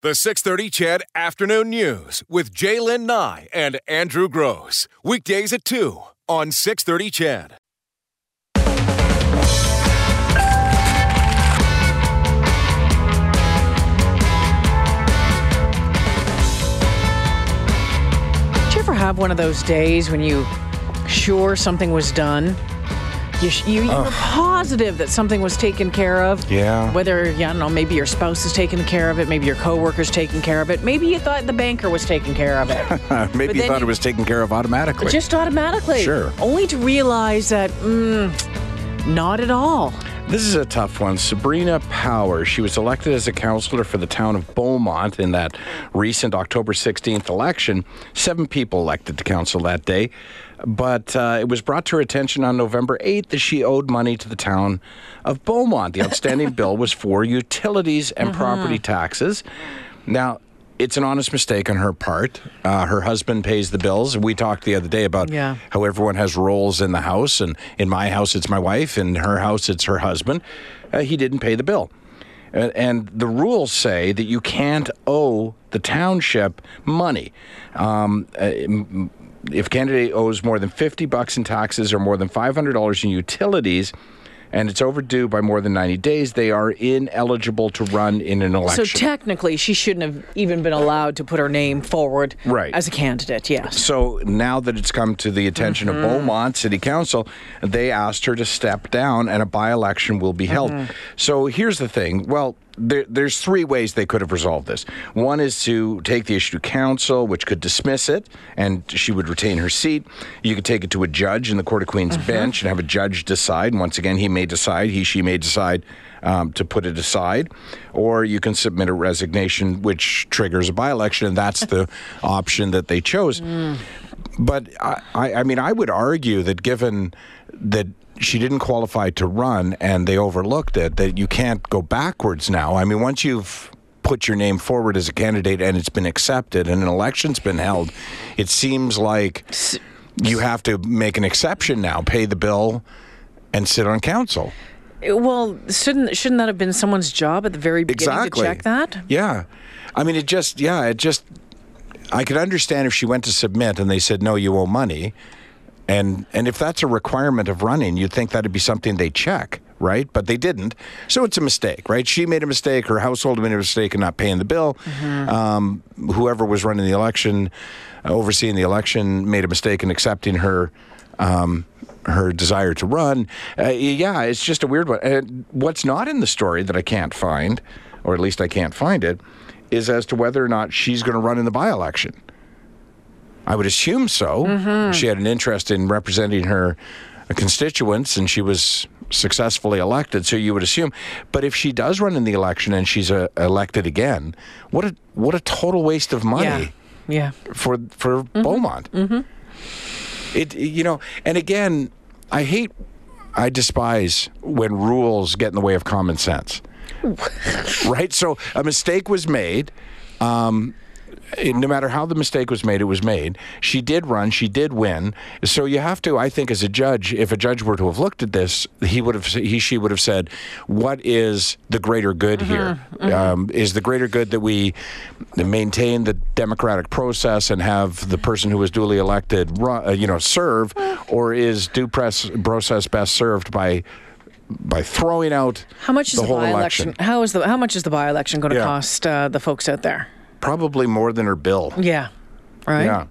The 630 CHED Afternoon News with J'lyn Nye and Andrew Gross. Weekdays at 2 on 630 CHED. Did you ever have one of those days when you sure something was done? You, sh- you, you were positive that something was taken care of. Yeah. Whether, yeah, I don't know, maybe your spouse is taking care of it, maybe your coworker's taking care of it, maybe you thought the banker was taking care of it. Maybe you thought you- it was taken care of automatically. Just automatically. Sure. Only to realize that, mm, not at all. This is a tough one. Sabrina Power, she was elected as a councillor for the town of Beaumont in that recent October 16th election. Seven people elected to council that day. But uh, it was brought to her attention on November 8th that she owed money to the town of Beaumont. The outstanding bill was for utilities and property taxes. Now, it's an honest mistake on her part. Uh, her husband pays the bills. We talked the other day about Yeah. how everyone has roles in the house, and in my house it's my wife, in her house it's her husband. Uh, he didn't pay the bill. Uh, and the rules say that you can't owe the township money. Um, uh, if candidate owes more than 50 bucks in taxes or more than $500 in utilities, and it's overdue by more than 90 days, they are ineligible to run in an election. So technically, she shouldn't have even been allowed to put her name forward Right. as a candidate, yes. So now that it's come to the attention Mm-hmm. of Beaumont City Council, they asked her to step down and a by election will be held. Mm-hmm. So here's the thing. Well, there, there's three ways they could have resolved this. One is to take the issue to council, which could dismiss it, and she would retain her seat. You could take it to a judge in the Court of Queen's Mm-hmm. bench and have a judge decide. And once again, he may decide, he, she may decide um, to put it aside. Or you can submit a resignation, which triggers a by election, and that's the option that they chose. But I, I, I mean, I would argue that given that she didn't qualify to run and they overlooked it, that you can't go backwards now. I mean, once you've put your name forward as a candidate and it's been accepted and an election's been held, it seems like you have to make an exception now, pay the bill, and sit on council. Well, shouldn't shouldn't that have been someone's job at the very beginning Exactly. to check that? Yeah. I mean, it just, yeah, it just, I could understand if she went to submit and they said, no, you owe money. And, and if that's a requirement of running, you'd think that'd be something they check, right? But they didn't. So it's a mistake, right? She made a mistake. Her household made a mistake in not paying the bill. Um, whoever was running the election, uh, overseeing the election, made a mistake in accepting her. Um, her desire to run. Uh, yeah, it's just a weird one. And what's not in the story that I can't find, or at least I can't find it, is as to whether or not she's going to run in the by election. I would assume so. She had an interest in representing her constituents and she was successfully elected, so you would assume. But if she does run in the election and she's uh, elected again, what a what a total waste of money Yeah. Yeah. for for Beaumont. Mm-hmm. It you know, and again, I hate, I despise when rules get in the way of common sense. right. So a mistake was made. Um, no matter how the mistake was made, it was made. She did run. She did win. So you have to, I think, as a judge, if a judge were to have looked at this, he would have, he, she would have said, "What is the greater good here? Um, is the greater good that we maintain the democratic process and have the person who was duly elected, run, uh, you know, serve, or is due press process best served by?" By throwing out How much is the the, whole by election? How is the how much is the by election going to Yeah. cost uh, the folks out there? Probably more than her bill. Yeah. Right. Yeah.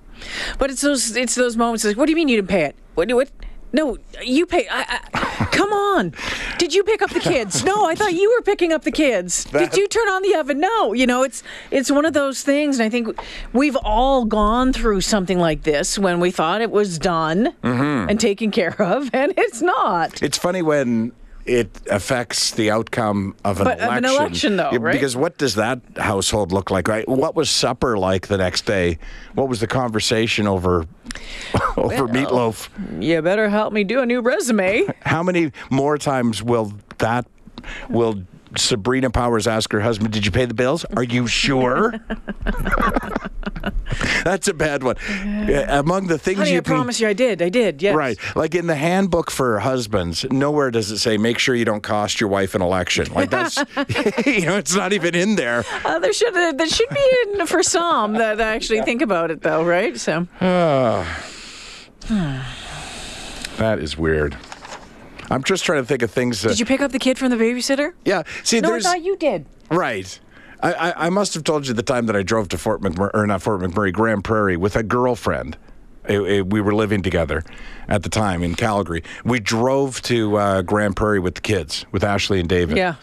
But it's those it's those moments like, what do you mean you didn't pay it? What? What? No, you pay. I, I, come on. Did you pick up the kids? No, I thought you were picking up the kids. Did you turn on the oven? No. You know, it's it's one of those things, and I think we've all gone through something like this when we thought it was done Mm-hmm. and taken care of, and it's not. It's funny when it affects the outcome of an But of election. an election, though, right? Because what does that household look like? Right? What was supper like the next day? What was the conversation over over meatloaf? You better help me do a new resume. How many more times will that will Sabrina Powers ask her husband, "Did you pay the bills? Are you sure?" That's a bad one. Yeah, Among the things Honey, you I promise you, I did. I did. Yes. Right. Like in the handbook for husbands, nowhere does it say make sure you don't cost your wife an election. Like that's you know, it's not even in there. Uh, there should uh, there should be in for some that actually think about it though, right? So That is weird. I'm just trying to think of things that did you pick up the kid from the babysitter? Yeah. See No, I thought you did. Right. I, I, I must have told you the time that I drove to Fort McMurray, or not Fort McMurray, Grande Prairie with a girlfriend. It- it- we were living together at the time in Calgary. We drove to uh, Grande Prairie with the kids, with Ashley and David. Yeah.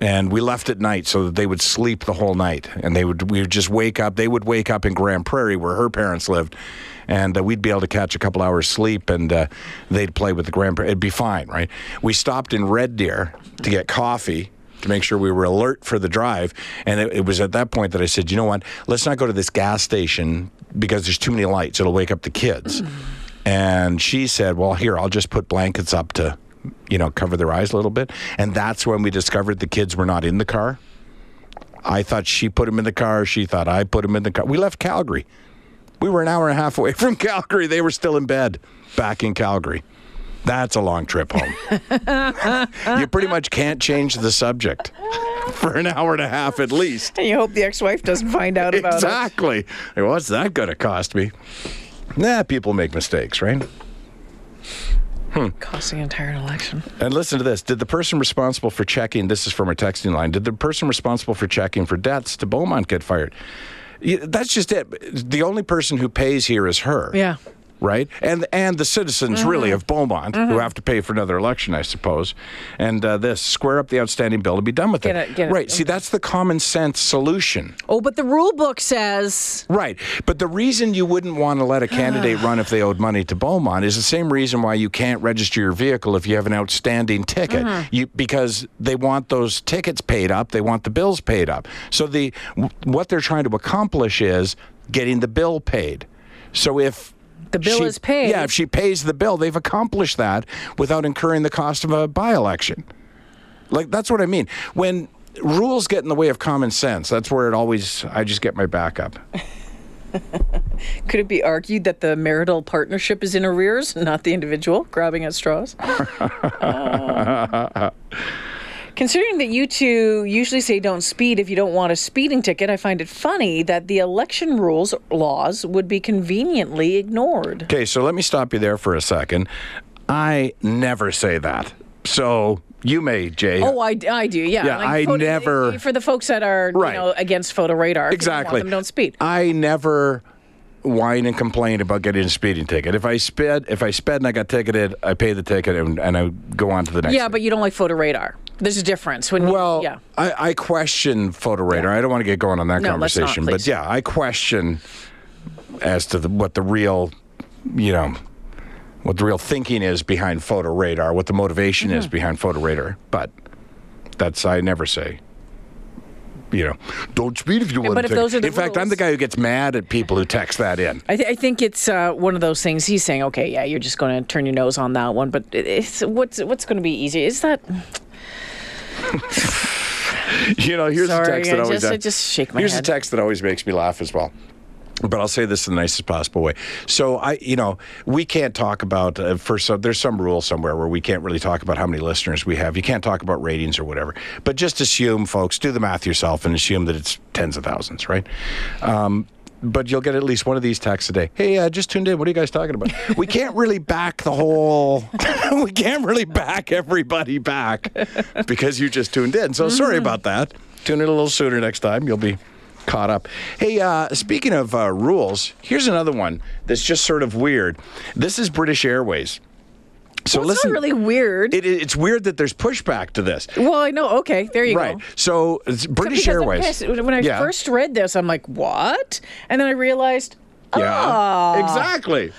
And we left at night so that they would sleep the whole night, and they would we would just wake up. They would wake up in Grande Prairie where her parents lived, and uh, we'd be able to catch a couple hours sleep, and uh, they'd play with the Grand Prairie. It'd be fine, right? We stopped in Red Deer to get coffee to make sure we were alert for the drive, and it, it was at that point that I said, you know what? Let's not go to this gas station because there's too many lights. It'll wake up the kids. And she said, well, here I'll just put blankets up to you know, cover their eyes a little bit. And that's when we discovered the kids were not in the car. I thought she put them in the car. She thought I put them in the car. We left Calgary. We were an hour and a half away from Calgary. They were still in bed back in Calgary. That's a long trip home. you pretty much can't change the subject for an hour and a half at least. And you hope the ex-wife doesn't find out about it. Exactly. What's that going to cost me? Nah, people make mistakes, right? Hmm. it. Costing an entire election. And listen to this. Did the person responsible for checking, this is from our texting line, did the person responsible for checking for debts to Beaumont get fired? That's just it. The only person who pays here is her. Yeah. Right? And and the citizens, really, mm-hmm. of Beaumont, who mm-hmm. have to pay for another election, I suppose. And uh, this, square up the outstanding bill to be done with Get it. it, get it. Right. See, that's the common sense solution. Oh, but the rule book says Right. But the reason you wouldn't want to let a candidate run if they owed money to Beaumont is the same reason why you can't register your vehicle if you have an outstanding ticket. Mm-hmm. You, because they want those tickets paid up, they want the bills paid up. So the what they're trying to accomplish is getting the bill paid. So if The bill she- is paid. Yeah, if she pays the bill, they've accomplished that without incurring the cost of a by-election. Like that's what I mean. When rules get in the way of common sense, that's where it always I just get my back up. Could it be argued that the marital partnership is in arrears, not the individual grabbing at straws? Uh, considering that you two usually say don't speed if you don't want a speeding ticket, I find it funny that the election rules laws would be conveniently ignored. Okay, so let me stop you there for a second. I never say that. So you may, Jay. Oh, I, I do, yeah. Yeah, I never- For the folks that are Right. you know, against photo radar, if you want exactly. them, don't speed. I never whine and complain about getting a speeding ticket. If I sped, if I sped and I got ticketed, I pay the ticket and, and I go on to the next. Yeah, thing. but you don't like photo radar. There's a difference when you, Well, yeah. I, I question photo radar. I don't want to get going on that No, let's not, conversation, but yeah, I question as to the, what the real, you know, what the real thinking is behind photo radar, what the motivation Mm-hmm. is behind photo radar. But that's I never say. You know, don't speed if you want but to. if those are the in fact, I'm the guy who gets mad at people who text that in. I, th- I think it's uh, one of those things. He's saying, "Okay, yeah, you're just going to turn your nose on that one." But it's what's what's going to be easy? Is that You know, here's sorry? a text I that always just I just shake my Here's head. a text that always makes me laugh as well. But I'll say this in the nicest possible way. So I, you know, we can't talk about uh, for some. There's some rule somewhere where we can't really talk about how many listeners we have. You can't talk about ratings or whatever. But just assume, folks, do the math yourself and assume that it's tens of thousands, right? Um, but you'll get at least one of these texts a day. Hey, uh, just tuned in. What are you guys talking about? we can't really back the whole. we can't really back everybody back because you just tuned in. So sorry about that. Tune in a little sooner next time. You'll be caught up. Hey, uh, speaking of uh, rules, here's another one that's just sort of weird. This is British Airways. So Well, it's listen, not really weird. it, it's weird that there's pushback to this. well, I know. Okay, there you Right. go. Right. So it's British I'm Airways. When I Yeah. first read this, I'm like, "What?" And then I realized, Yeah. ah, Exactly.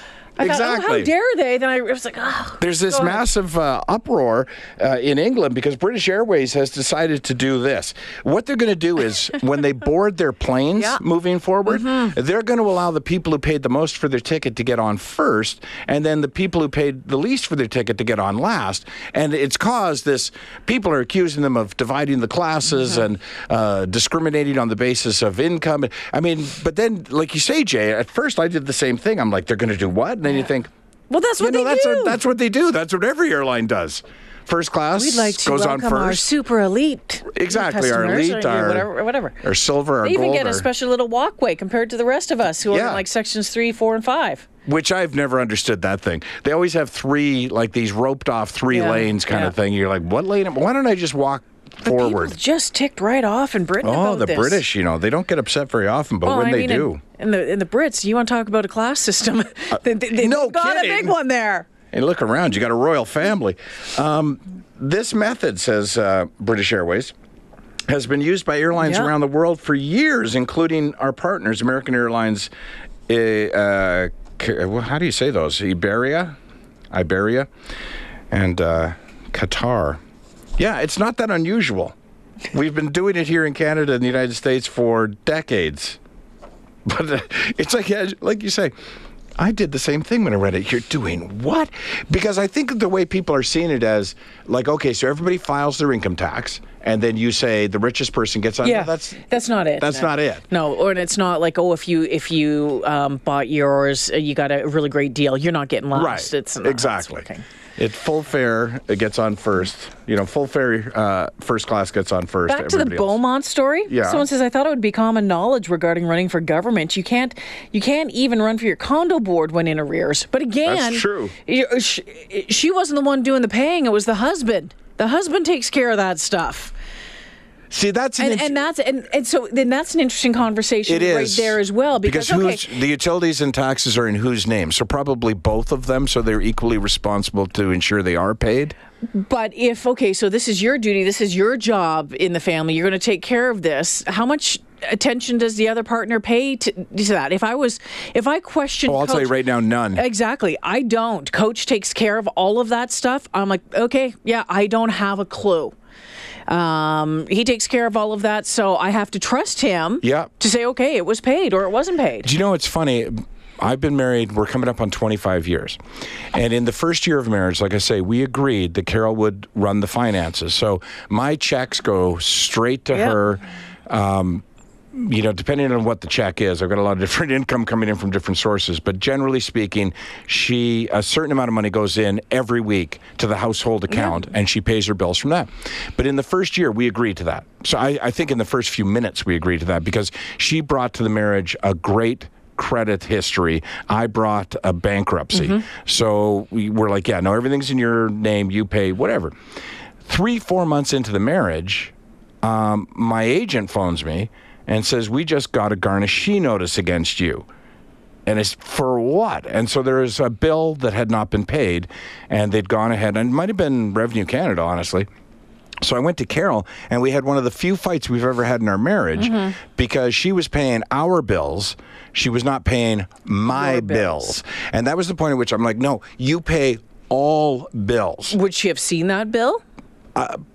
I thought, oh, how dare they? Then I was like, oh. There's this go ahead. massive uh, uproar uh, in England because British Airways has decided to do this. What they're going to do is when they board their planes Yeah. Mm-hmm. moving forward, they're going to allow the people who paid the most for their ticket to get on first, and then the people who paid the least for their ticket to get on last. And it's caused this. People are accusing them of dividing the classes Mm-hmm. and uh, discriminating on the basis of income. I mean, but then, like you say, Jay, at first I did the same thing. I'm like, they're going to do what? And then you think. Well, that's what know, they that's do. What, that's what they do. That's what every airline does. First class We'd like to goes on welcome our first. super elite Exactly, our elite, or our- whatever, whatever. or silver, or They even gold, get a special little walkway compared to the rest of us who are Yeah. in like sections three, four, and five. which I've never understood that thing. They always have three, like these roped off three Yeah, lanes kind of thing. You're like, what lane? Why don't I just walk forward? Just ticked right off in Britain. Oh, the this. British, you know, they don't get upset very often, but Well, when I they mean, do. in the in the Brits, you want to talk about a class system? they, they, they've no got a big kidding. one there. And look around, you got a royal family. Um, this method, says uh, British Airways, has been used by airlines Yeah. around the world for years, including our partners, American Airlines. Uh, uh, well, how do you say those? Iberia, Iberia, and uh, Qatar. Yeah, it's not that unusual. We've been doing it here in Canada and the United States for decades. But uh, it's like, like you say, I did the same thing when I read it. You're doing what? Because I think the way people are seeing it as, like, okay, so everybody files their income tax, and then you say the richest person gets on. Yeah, that's that's not it. that's no. not it. No, or it's not like oh, if you if you um, bought yours, uh, you got a really great deal. You're not getting lost. right. It's not, exactly. It full fare it gets on first. You know, full fare uh, first class gets on first. Back to the else- Beaumont story. Yeah. Someone says I thought it would be common knowledge regarding running for government. You can't you can't even run for your condo board when in arrears. But again, That's true. uh, She, she wasn't the one doing the paying. It was the husband. The husband takes care of that stuff. See, that's an And, int- and that's and, and so then that's an interesting conversation It right is there as well because, okay, who's, the utilities and taxes are in whose name? So probably both of them. So they're equally responsible to ensure they are paid. But if okay, so this is your duty, this is your job in the family. You're going to take care of this. How much attention does the other partner pay to, to that? If I was, if I question, Oh, I'll tell you right now, none. Exactly, I don't. Coach takes care of all of that stuff. I'm like, okay, yeah, I don't have a clue. Um, he takes care of all of that, so I have to trust him. Yeah. To say, okay, it was paid or it wasn't paid. Do you know it's funny? I've been married, we're coming up on 25 years. And in the first year of marriage, like I say, we agreed that Carol would run the finances. So my checks go straight to Yeah. her. Um, you know, depending on what the check is, I've got a lot of different income coming in from different sources. But generally speaking, she a certain amount of money goes in every week to the household account, and she pays her bills from that. But in the first year, we agreed to that. So I, I think in the first few minutes, we agreed to that because she brought to the marriage a great credit history. I brought a bankruptcy. So we were like, yeah, no, everything's in your name. You pay whatever. Three, four months into the marriage, um, my agent phones me and says, We just got a garnishee notice against you. And it's for what? And so there was a bill that had not been paid, and they'd gone ahead, and it might have been Revenue Canada, honestly. So I went to Carol, and we had one of the few fights we've ever had in our marriage Mm-hmm. because she was paying our bills. She was not paying my bills. bills. And that was the point at which I'm like, no, you pay all bills. Would she have seen that bill?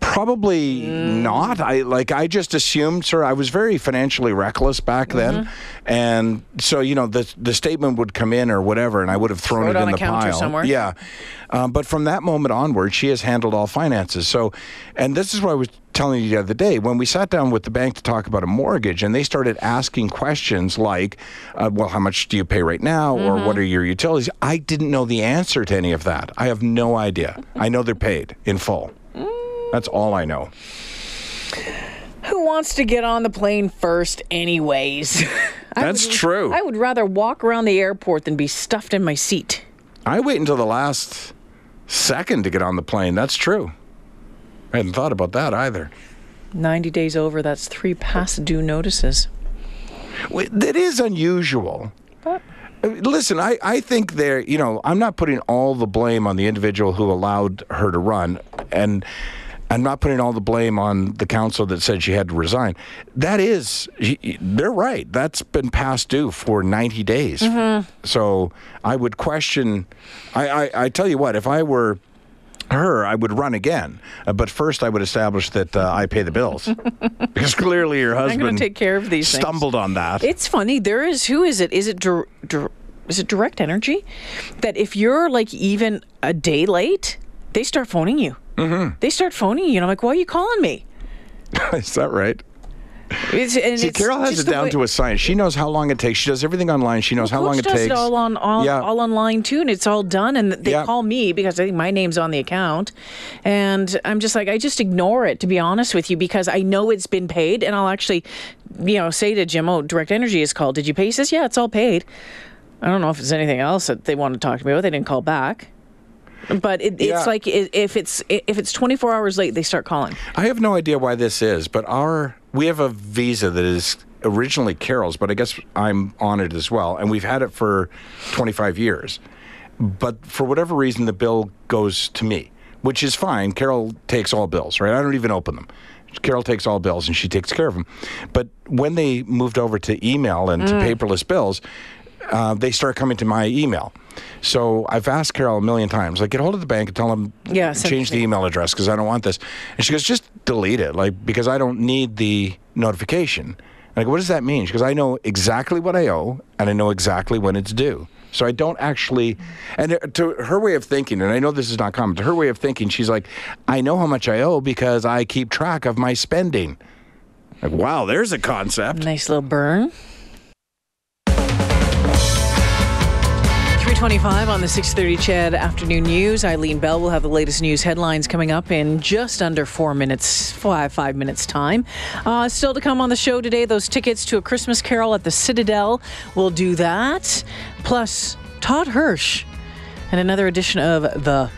Probably Mm. not. I like I just assumed, sir. I was very financially reckless back Mm-hmm. then, and so you know the the statement would come in or whatever, and I would have thrown Throw it, it in the pile. somewhere. Yeah, um, but from that moment onward, she has handled all finances. So, and this is what I was telling you the other day when we sat down with the bank to talk about a mortgage, and they started asking questions like, uh, "Well, how much do you pay right now?" or Mm-hmm. "What are your utilities?" I didn't know the answer to any of that. I have no idea. I know they're paid in full. That's all I know. Who wants to get on the plane first, anyways? I That's would- true. I would rather walk around the airport than be stuffed in my seat. I wait until the last second to get on the plane. That's true. I hadn't thought about that either. 90 days over, that's three past due notices. Wait, That is unusual. Uh, Listen, I, I think there, you know, I'm not putting all the blame on the individual who allowed her to run. And I'm not putting all the blame on the council that said she had to resign. That is, they're right. That's been past due for 90 days. Mm-hmm. So I would question. I, I, I tell you what, if I were her, I would run again. Uh, but first, I would establish that uh, I pay the bills because clearly your husband take care of these stumbled things. on that. It's funny. There is who is it? Is it dir- dir- is it Direct Energy that if you're like even a day late, they start phoning you. Mm-hmm. They start phoning you, and I'm like, why are you calling me? is that right? It's, See, Carol has it down way, to a science. She knows how long it takes. She does everything online. She knows well, how long it does takes. It all on all, yeah. all online too, and it's all done. And they yeah. call me because I think my name's on the account, and I'm just like I just ignore it to be honest with you because I know it's been paid, and I'll actually, you know, say to Jim, "Oh, Direct Energy is called. Did you pay?" He says, "Yeah, it's all paid." I don't know if there's anything else that they want to talk to me about. They didn't call back. But it, yeah. it's like if it's if it's 24 hours late, they start calling. I have no idea why this is, but our we have a visa that is originally Carol's, but I guess I'm on it as well, and we've had it for 25 years. But for whatever reason, the bill goes to me, which is fine. Carol takes all bills, right? I don't even open them. Carol takes all bills and she takes care of them. But when they moved over to email and mm. to paperless bills, uh, they start coming to my email. So I've asked Carol a million times, like, get hold of the bank and tell them, yeah, change the email address because I don't want this. And she goes, just delete it, like, because I don't need the notification. And I go, what does that mean? Because I know exactly what I owe and I know exactly when it's due. So I don't actually, and to her way of thinking, and I know this is not common, to her way of thinking, she's like, I know how much I owe because I keep track of my spending. Like, wow, there's a concept. Nice little burn. 325 on the 630 CHED Afternoon News. Eileen Bell will have the latest news headlines coming up in just under four minutes, five, five minutes time. Uh, still to come on the show today, those tickets to a Christmas carol at the Citadel. We'll do that. Plus, Todd Hirsch and another edition of The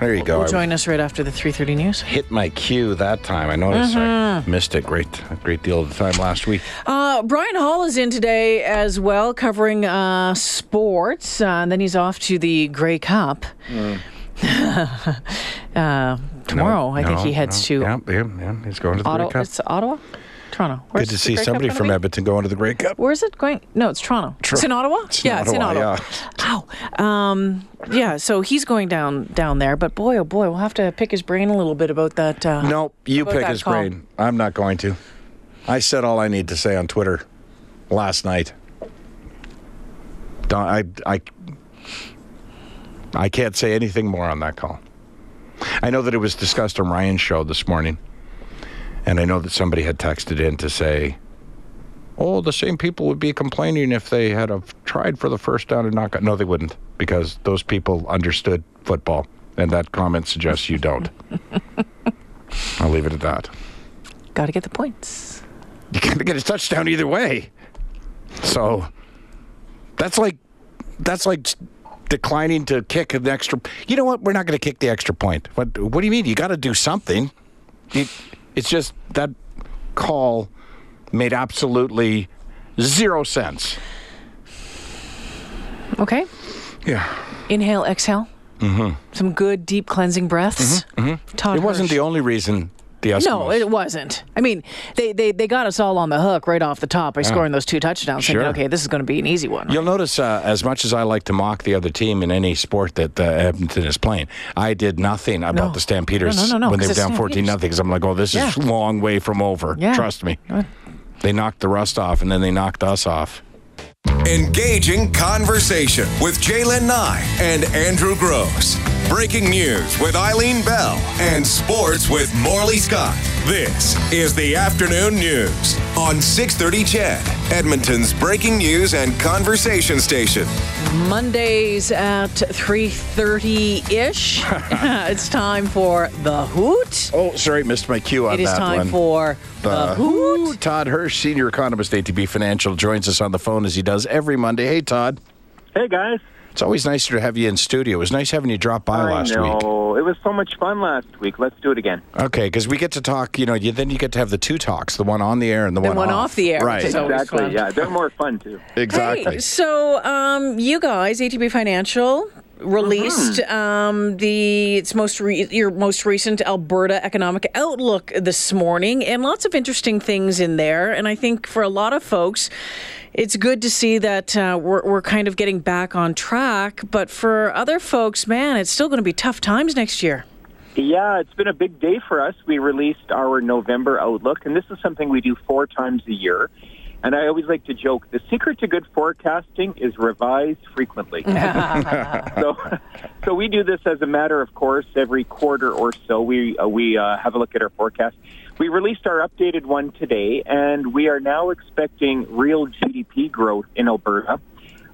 There you go. Will join us right after the 3.30 news. Hit my cue that time. I noticed mm-hmm. I missed it great, a great deal of the time last week. Uh, Brian Hall is in today as well, covering uh, sports. Uh, and then he's off to the Grey Cup. Mm. Uh, tomorrow, no, I think he heads no. to. Yeah, yeah, yeah, he's going to the Ottawa, Grey Cup. It's Ottawa? Toronto. Where's Good to see somebody from Edmonton going to the Grey Cup. Where is it going? No, it's Toronto. Tr- it's in Ottawa. It's yeah, Ottawa, it's in Ottawa. Yeah. Ow. Um, yeah. So he's going down down there, but boy, oh boy, we'll have to pick his brain a little bit about that. Uh, no, you pick his call. brain. I'm not going to. I said all I need to say on Twitter last night. I I I can't say anything more on that call. I know that it was discussed on Ryan's show this morning. And I know that somebody had texted in to say, oh, the same people would be complaining if they had have tried for the first down and not got. No, they wouldn't, because those people understood football. And that comment suggests you don't. I'll leave it at that. Got to get the points. You got to get a touchdown either way. So that's like that's like declining to kick an extra. You know what? We're not going to kick the extra point. What What do you mean? You got to do something. You, it's just that call made absolutely zero sense. Okay. Yeah. Inhale, exhale. Mm-hmm. Some good deep cleansing breaths. Mm-hmm. Mm-hmm. it wasn't Hirsch. the only reason the Eskimos. No, it wasn't. I mean, they, they, they got us all on the hook right off the top by scoring those two touchdowns, sure. thinking, okay, this is going to be an easy one. You'll notice, uh, as much as I like to mock the other team in any sport that uh, Edmonton is playing, I did nothing about no. the Stampeders no, no, when they were down 14 nothing because I'm like, oh, this yeah. is a long way from over. Yeah. Trust me. They knocked the rust off, and then they knocked us off. Engaging conversation with J'lyn Nye and Andrew Gross. Breaking news with Eileen Bell and sports with Morley Scott. This is the afternoon news on 630 CHED, Edmonton's breaking news and conversation station. Mondays at 3.30-ish. it's time for The Hoot. Oh, sorry, missed my cue on that one. It is time one. for The, the Hoot. Todd Hirsch, senior economist, ATB Financial, joins us on the phone as he does every Monday. Hey, Todd. Hey, guys. It's always nicer to have you in studio. It was nice having you drop by I last know. week. It was so much fun last week. Let's do it again. Okay, because we get to talk. You know, you, then you get to have the two talks: the one on the air and the, the one, one off. off the air. Right. Exactly. Yeah, they're more fun too. exactly. Hey, so, um, you guys, ATB Financial, released um, the its most re- your most recent Alberta Economic Outlook this morning, and lots of interesting things in there. And I think for a lot of folks, it's good to see that uh, we're we're kind of getting back on track. But for other folks, man, it's still going to be tough times next year. Yeah, it's been a big day for us. We released our November Outlook, and this is something we do four times a year. And I always like to joke the secret to good forecasting is revised frequently. so, so we do this as a matter of course every quarter or so. We uh, we uh, have a look at our forecast. We released our updated one today, and we are now expecting real GDP growth in Alberta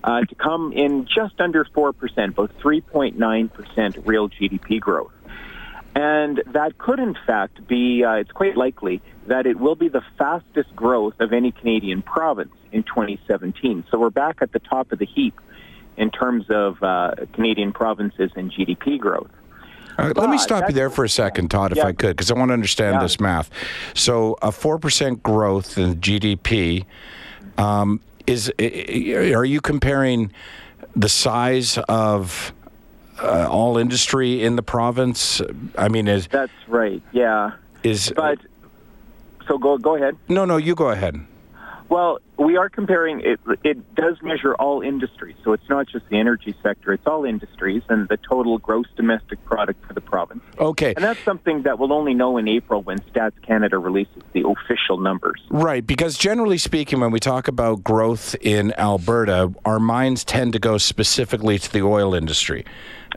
uh, to come in just under four percent, about three point nine percent real GDP growth. And that could, in fact, be, uh, it's quite likely that it will be the fastest growth of any Canadian province in 2017. So we're back at the top of the heap in terms of uh, Canadian provinces and GDP growth. Uh, let me stop you there for a second, Todd, if Yeah. I could, because I want to understand Yeah. this math. So, a four percent growth in GDP um, is. Are you comparing the size of uh, all industry in the province? I mean, is That's right, yeah. is But, so go, go ahead. no, no. You go ahead. Well, we are comparing it. It does measure all industries, so it's not just the energy sector; it's all industries and the total gross domestic product for the province. Okay. And that's something that we'll only know in April when Stats Canada releases the official numbers. Right, because generally speaking, when we talk about growth in Alberta, our minds tend to go specifically to the oil industry.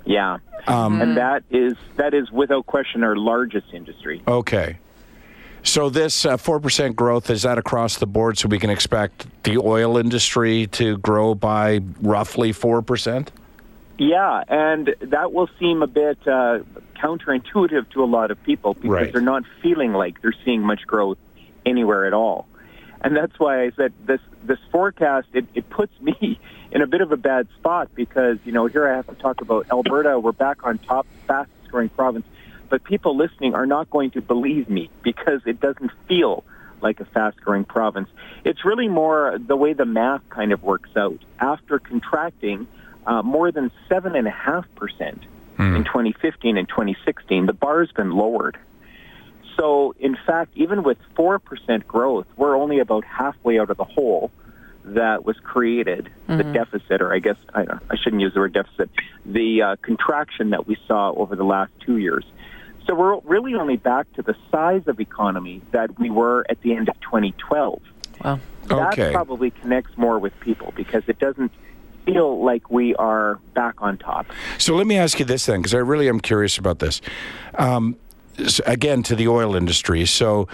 Yeah, um, and that is that is without question our largest industry. Okay. So this uh, four percent growth is that across the board? So we can expect the oil industry to grow by roughly four percent. Yeah, and that will seem a bit uh, counterintuitive to a lot of people because Right. they're not feeling like they're seeing much growth anywhere at all. And that's why I said this this forecast it, it puts me in a bit of a bad spot because you know here I have to talk about Alberta. We're back on top, fastest growing province, but people listening are not going to believe me because it doesn't feel like a fast growing province. It's really more the way the math kind of works out. After contracting uh, more than seven and a half percent in 2015 and 2016, the bar's been lowered. So, in fact, even with 4% growth, we're only about halfway out of the hole that was created, the deficit, or I guess I, I shouldn't use the word deficit, the uh, contraction that we saw over the last two years. So we're really only back to the size of economy that we were at the end of 2012. Wow. That Okay. probably connects more with people because it doesn't feel like we are back on top. So let me ask you this then, because I really am curious about this. Um, s- again, to the oil industry. So.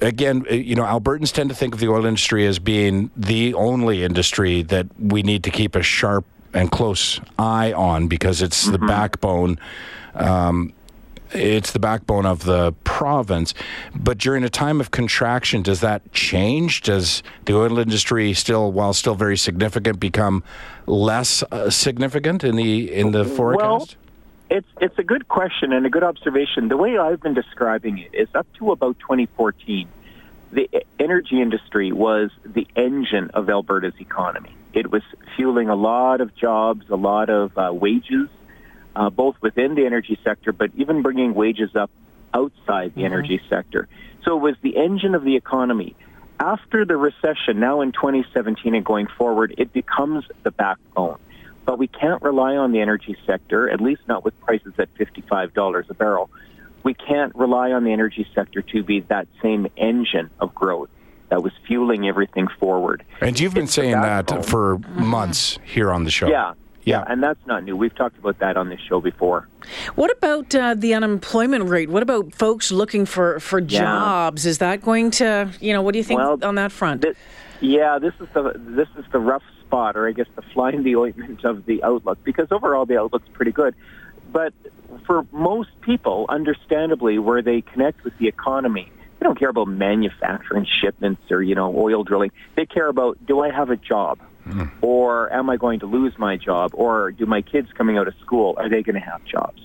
Again, uh, you know, Albertans tend to think of the oil industry as being the only industry that we need to keep a sharp and close eye on because it's the backbone um, it's the backbone of the province. But during a time of contraction, does that change? Does the oil industry still, while still very significant, become less uh, significant in the in the forecast? Well, It's it's a good question and a good observation. The way I've been describing it is up to about 2014, the energy industry was the engine of Alberta's economy. It was fueling a lot of jobs, a lot of uh, wages, uh, both within the energy sector, but even bringing wages up outside the energy sector. So it was the engine of the economy. After the recession, now in 2017 and going forward, it becomes the backbone. But we can't rely on the energy sector, at least not with prices at $55 a barrel. We can't rely on the energy sector to be that same engine of growth that was fueling everything forward. And you've been It's saying that for months here on the show. Yeah. Yeah. And that's not new. We've talked about that on this show before. What about uh, the unemployment rate? What about folks looking for, for jobs? Is that going to, you know, what do you think Well, on that front? This, yeah, this is the this is the rough spot, or I guess the fly in the ointment of the outlook, because overall the outlook's pretty good. But for most people, understandably, where they connect with the economy, they don't care about manufacturing shipments or you know oil drilling. They care about do I have a job, or am I going to lose my job, or do my kids coming out of school are they going to have jobs?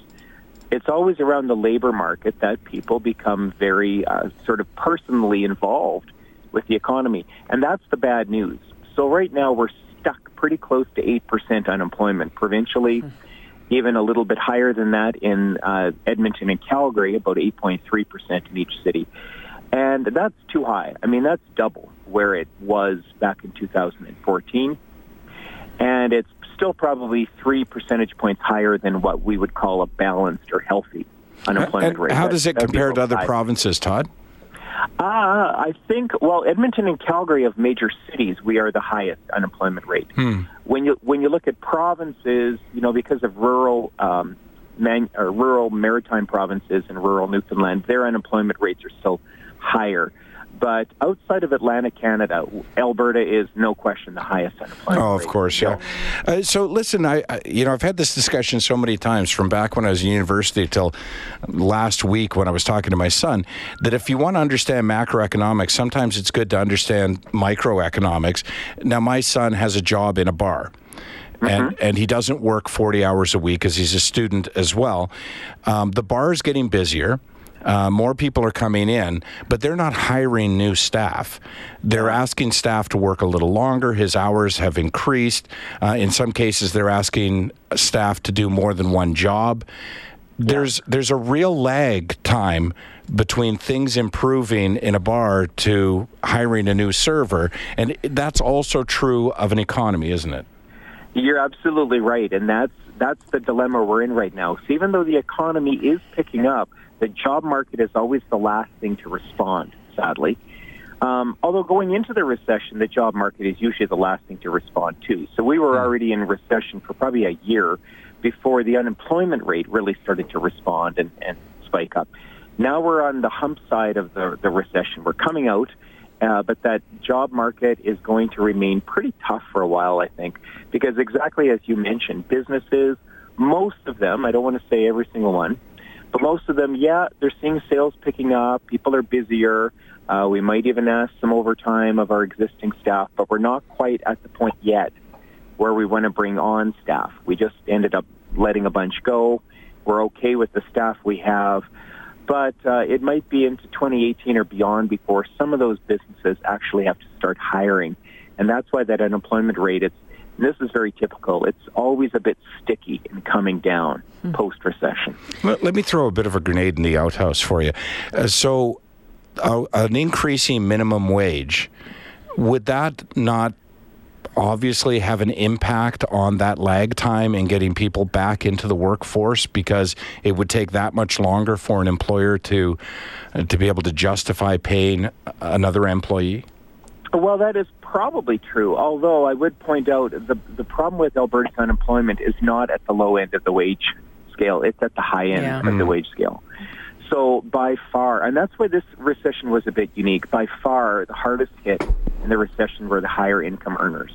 It's always around the labor market that people become very uh, sort of personally involved with the economy. And that's the bad news. So right now we're stuck pretty close to 8% unemployment provincially. even a little bit higher than that in uh, Edmonton and Calgary, about 8.3% in each city. And that's too high. I mean, that's double where it was back in 2014. And it's still probably three percentage points higher than what we would call a balanced or healthy unemployment And rate. how does it compare to other five. provinces, Todd? Uh, I think well, Edmonton and Calgary of major cities, we are the highest unemployment rate. When you when you look at provinces, you know, because of rural um, man, or rural maritime provinces and rural Newfoundland, their unemployment rates are still higher. But outside of Atlantic Canada, Alberta is no question the highest unemployment. Oh, of rate. course, yeah. Uh, so listen, I, I you know I've had this discussion so many times from back when I was in university till last week when I was talking to my son that if you want to understand macroeconomics, sometimes it's good to understand microeconomics. Now, my son has a job in a bar. And, and he doesn't work 40 hours a week because he's a student as well. Um, the bar is getting busier. Uh, more people are coming in, but they're not hiring new staff. They're asking staff to work a little longer. His hours have increased. Uh, in some cases, they're asking staff to do more than one job. There's there's a real lag time between things improving in a bar to hiring a new server, and that's also true of an economy, isn't it? You're absolutely right, and that's that's the dilemma we're in right now. So even though the economy is picking up, the job market is always the last thing to respond. Sadly, um, although going into the recession, the job market is usually the last thing to respond to. So we were already in recession for probably a year before the unemployment rate really started to respond and, and spike up. Now we're on the hump side of the, the recession. We're coming out. Uh, but that job market is going to remain pretty tough for a while, I think, because exactly as you mentioned, businesses, most of them, I don't want to say every single one, but most of them, yeah, they're seeing sales picking up. People are busier. Uh, we might even ask some overtime of our existing staff, but we're not quite at the point yet where we want to bring on staff. We just ended up letting a bunch go. We're okay with the staff we have but uh, it might be into 2018 or beyond before some of those businesses actually have to start hiring, and that's why that unemployment rate. It's and this is very typical. It's always a bit sticky in coming down post recession. Let, let me throw a bit of a grenade in the outhouse for you. Uh, so, uh, an increasing minimum wage, would that not obviously have an impact on that lag time in getting people back into the workforce because it would take that much longer for an employer to uh, to be able to justify paying another employee? Well, that is probably true. Although I would point out the the problem with Alberta's unemployment is not at the low end of the wage scale; it's at the high end Yeah. of the wage scale. So by far, and that's why this recession was a bit unique. By far, the hardest hit in the recession were the higher income earners.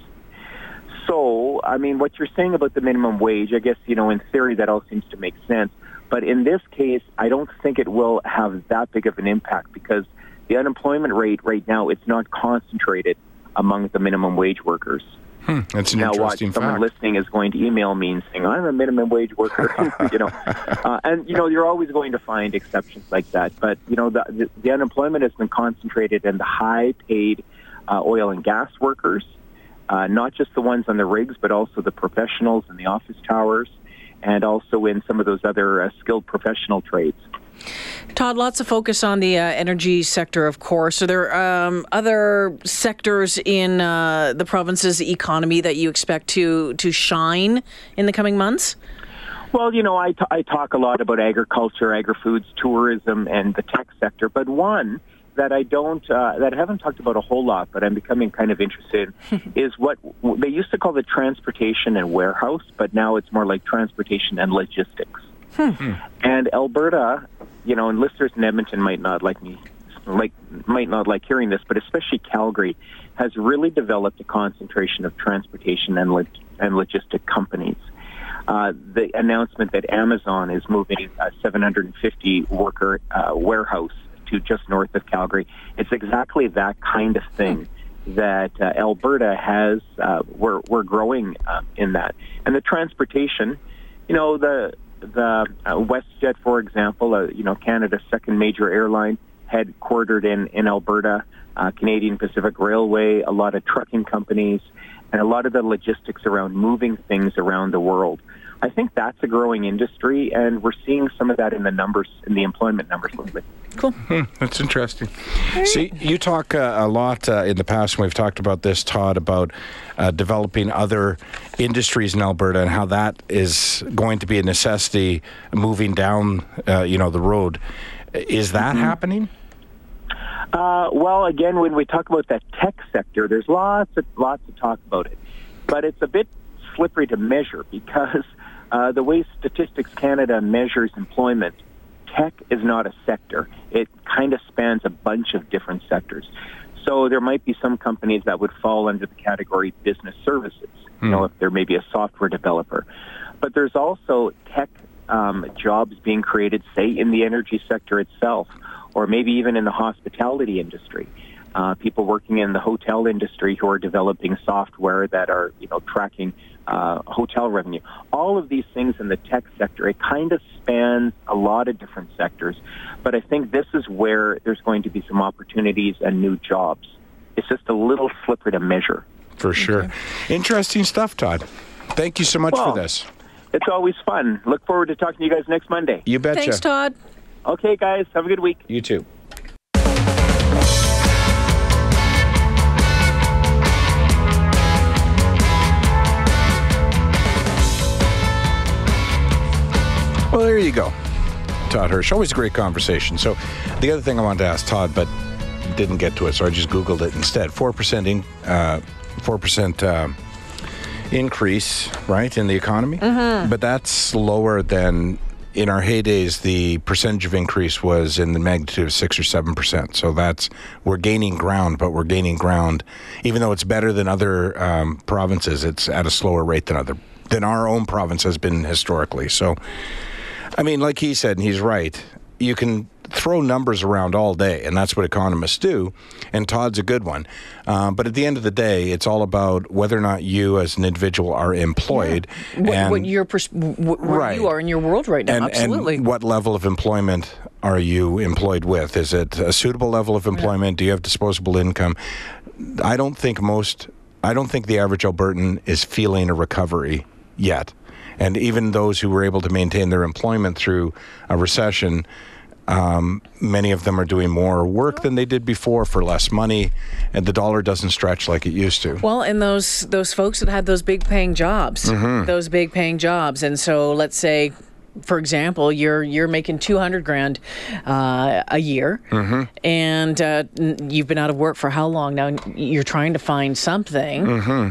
So, I mean, what you're saying about the minimum wage, I guess, you know, in theory, that all seems to make sense. But in this case, I don't think it will have that big of an impact because the unemployment rate right now, it's not concentrated among the minimum wage workers. That's an now, watch interesting someone listening is going to email me and saying, "I'm a minimum wage worker," you know, uh, and you know, you're always going to find exceptions like that. But you know, the, the, the unemployment has been concentrated in the high-paid uh, oil and gas workers, uh, not just the ones on the rigs, but also the professionals in the office towers, and also in some of those other uh, skilled professional trades. Todd, lots of focus on the uh, energy sector, of course. Are there um, other sectors in uh, the province's economy that you expect to to shine in the coming months? Well, you know, I, t- I talk a lot about agriculture, agri-foods, tourism, and the tech sector, but one that I don't, uh, that I haven't talked about a whole lot, but I'm becoming kind of interested in, is what they used to call the transportation and warehouse, but now it's more like transportation and logistics. And Alberta, you know, and listeners in Edmonton might not like me, like might not like hearing this, but especially Calgary has really developed a concentration of transportation and and logistic companies. Uh, the announcement that Amazon is moving a 750 worker uh, warehouse to just north of Calgary, it's exactly that kind of thing that uh, Alberta has. Uh, we're we're growing uh, in that, and the transportation, you know, the the uh, WestJet, for example, uh, you know, Canada's second major airline, headquartered in in Alberta. Uh, Canadian Pacific Railway, a lot of trucking companies, and a lot of the logistics around moving things around the world. I think that's a growing industry, and we're seeing some of that in the numbers, in the employment numbers lately. Cool. Hmm, that's interesting. See, you talk uh, a lot uh, in the past, and we've talked about this, Todd, about uh, developing other industries in Alberta and how that is going to be a necessity moving down, uh, you know, the road. Is that Mm-hmm. happening? Uh, well, again, when we talk about that tech sector, there's lots of lots to talk about it, but it's a bit slippery to measure because uh, the way Statistics Canada measures employment, tech is not a sector. It kind of spans a bunch of different sectors. So there might be some companies that would fall under the category business services. You know, if there may be a software developer, but there's also tech um, jobs being created, say, in the energy sector itself, or maybe even in the hospitality industry. Uh, people working in the hotel industry who are developing software that are, you know, tracking uh, hotel revenue. All of these things in the tech sector, it kind of spans a lot of different sectors. But I think this is where there's going to be some opportunities and new jobs. It's just a little slippery to measure. For sure. Interesting stuff, Todd. Thank you so much Well, for this. It's always fun. Look forward to talking to you guys next Monday. You betcha. Thanks, Todd. Okay, guys, have a good week. You too. Well, there you go. Todd Hirsch. Always a great conversation. So, the other thing I wanted to ask Todd, but didn't get to it, so I just Googled it instead. 4% in, uh, 4% uh, increase, right, in the economy? But that's lower than in our heydays, the percentage of increase was in the magnitude of six or seven percent. So that's we're gaining ground, but we're gaining ground, even though it's better than other um, provinces. It's at a slower rate than other than our own province has been historically. So, I mean, like he said, and he's right. You can throw numbers around all day, and that's what economists do. And Todd's a good one. Uh, but at the end of the day, it's all about whether or not you, as an individual, are employed. What, and, what your pers- Right. you are in your world right now. and, Absolutely. and what level of employment are you employed with? Is it a suitable level of employment? Do you have disposable income? I don't think most, I don't think the average Albertan is feeling a recovery yet. And even those who were able to maintain their employment through a recession, um, many of them are doing more work than they did before for less money, and the dollar doesn't stretch like it used to. Well, and those those folks that had those big paying jobs, Mm-hmm. those big paying jobs, and so let's say, for example, you're you're making two hundred grand uh, a year, Mm-hmm. and uh, you've been out of work for how long now? You're trying to find something,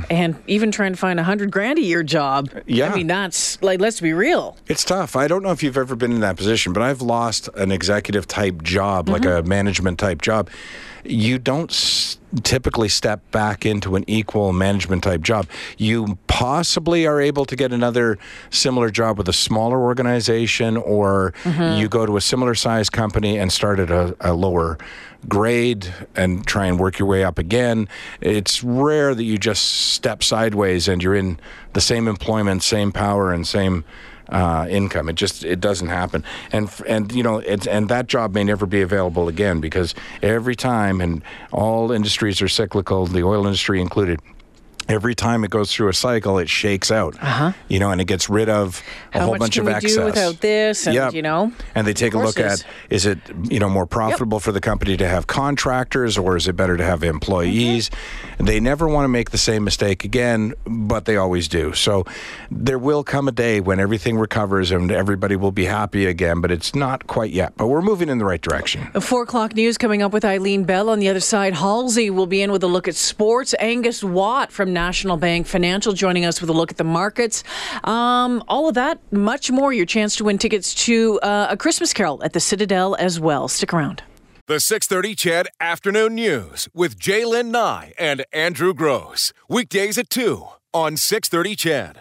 and even trying to find a hundred grand a year job. Mm-hmm. Yeah. I mean that's like let's be real. It's tough. I don't know if you've ever been in that position, but I've lost an executive type job, like a management type job. You don't s- typically step back into an equal management type job. You possibly are able to get another similar job with a smaller organization, or mm-hmm. you go to a similar size company and start at a, a lower grade and try and work your way up again. It's rare that you just step sideways and you're in the same employment, same power, and same uh, income. It just it doesn't happen, and and you know it's and that job may never be available again because every time and all industries are cyclical, the oil industry included. Every time it goes through a cycle, it shakes out, uh-huh. you know, and it gets rid of a How whole bunch of excess. do without this? And Yep. you know, and they take a look at is it you know more profitable for the company to have contractors or is it better to have employees Mm-hmm. they never want to make the same mistake again but they always do so there will come a day when everything recovers and everybody will be happy again but it's not quite yet but we're moving in the right direction Four o'clock news coming up with Eileen Bell. On the other side, Halsey will be in with a look at sports. Angus Watt National Bank Financial joining us with a look at the markets. Um, all of that, much more. Your chance to win tickets to uh, a Christmas Carol at the Citadel as well. Stick around. The 630 CHED Afternoon News with J'lyn Nye and Andrew Gross. Weekdays at 2 on 630 CHED.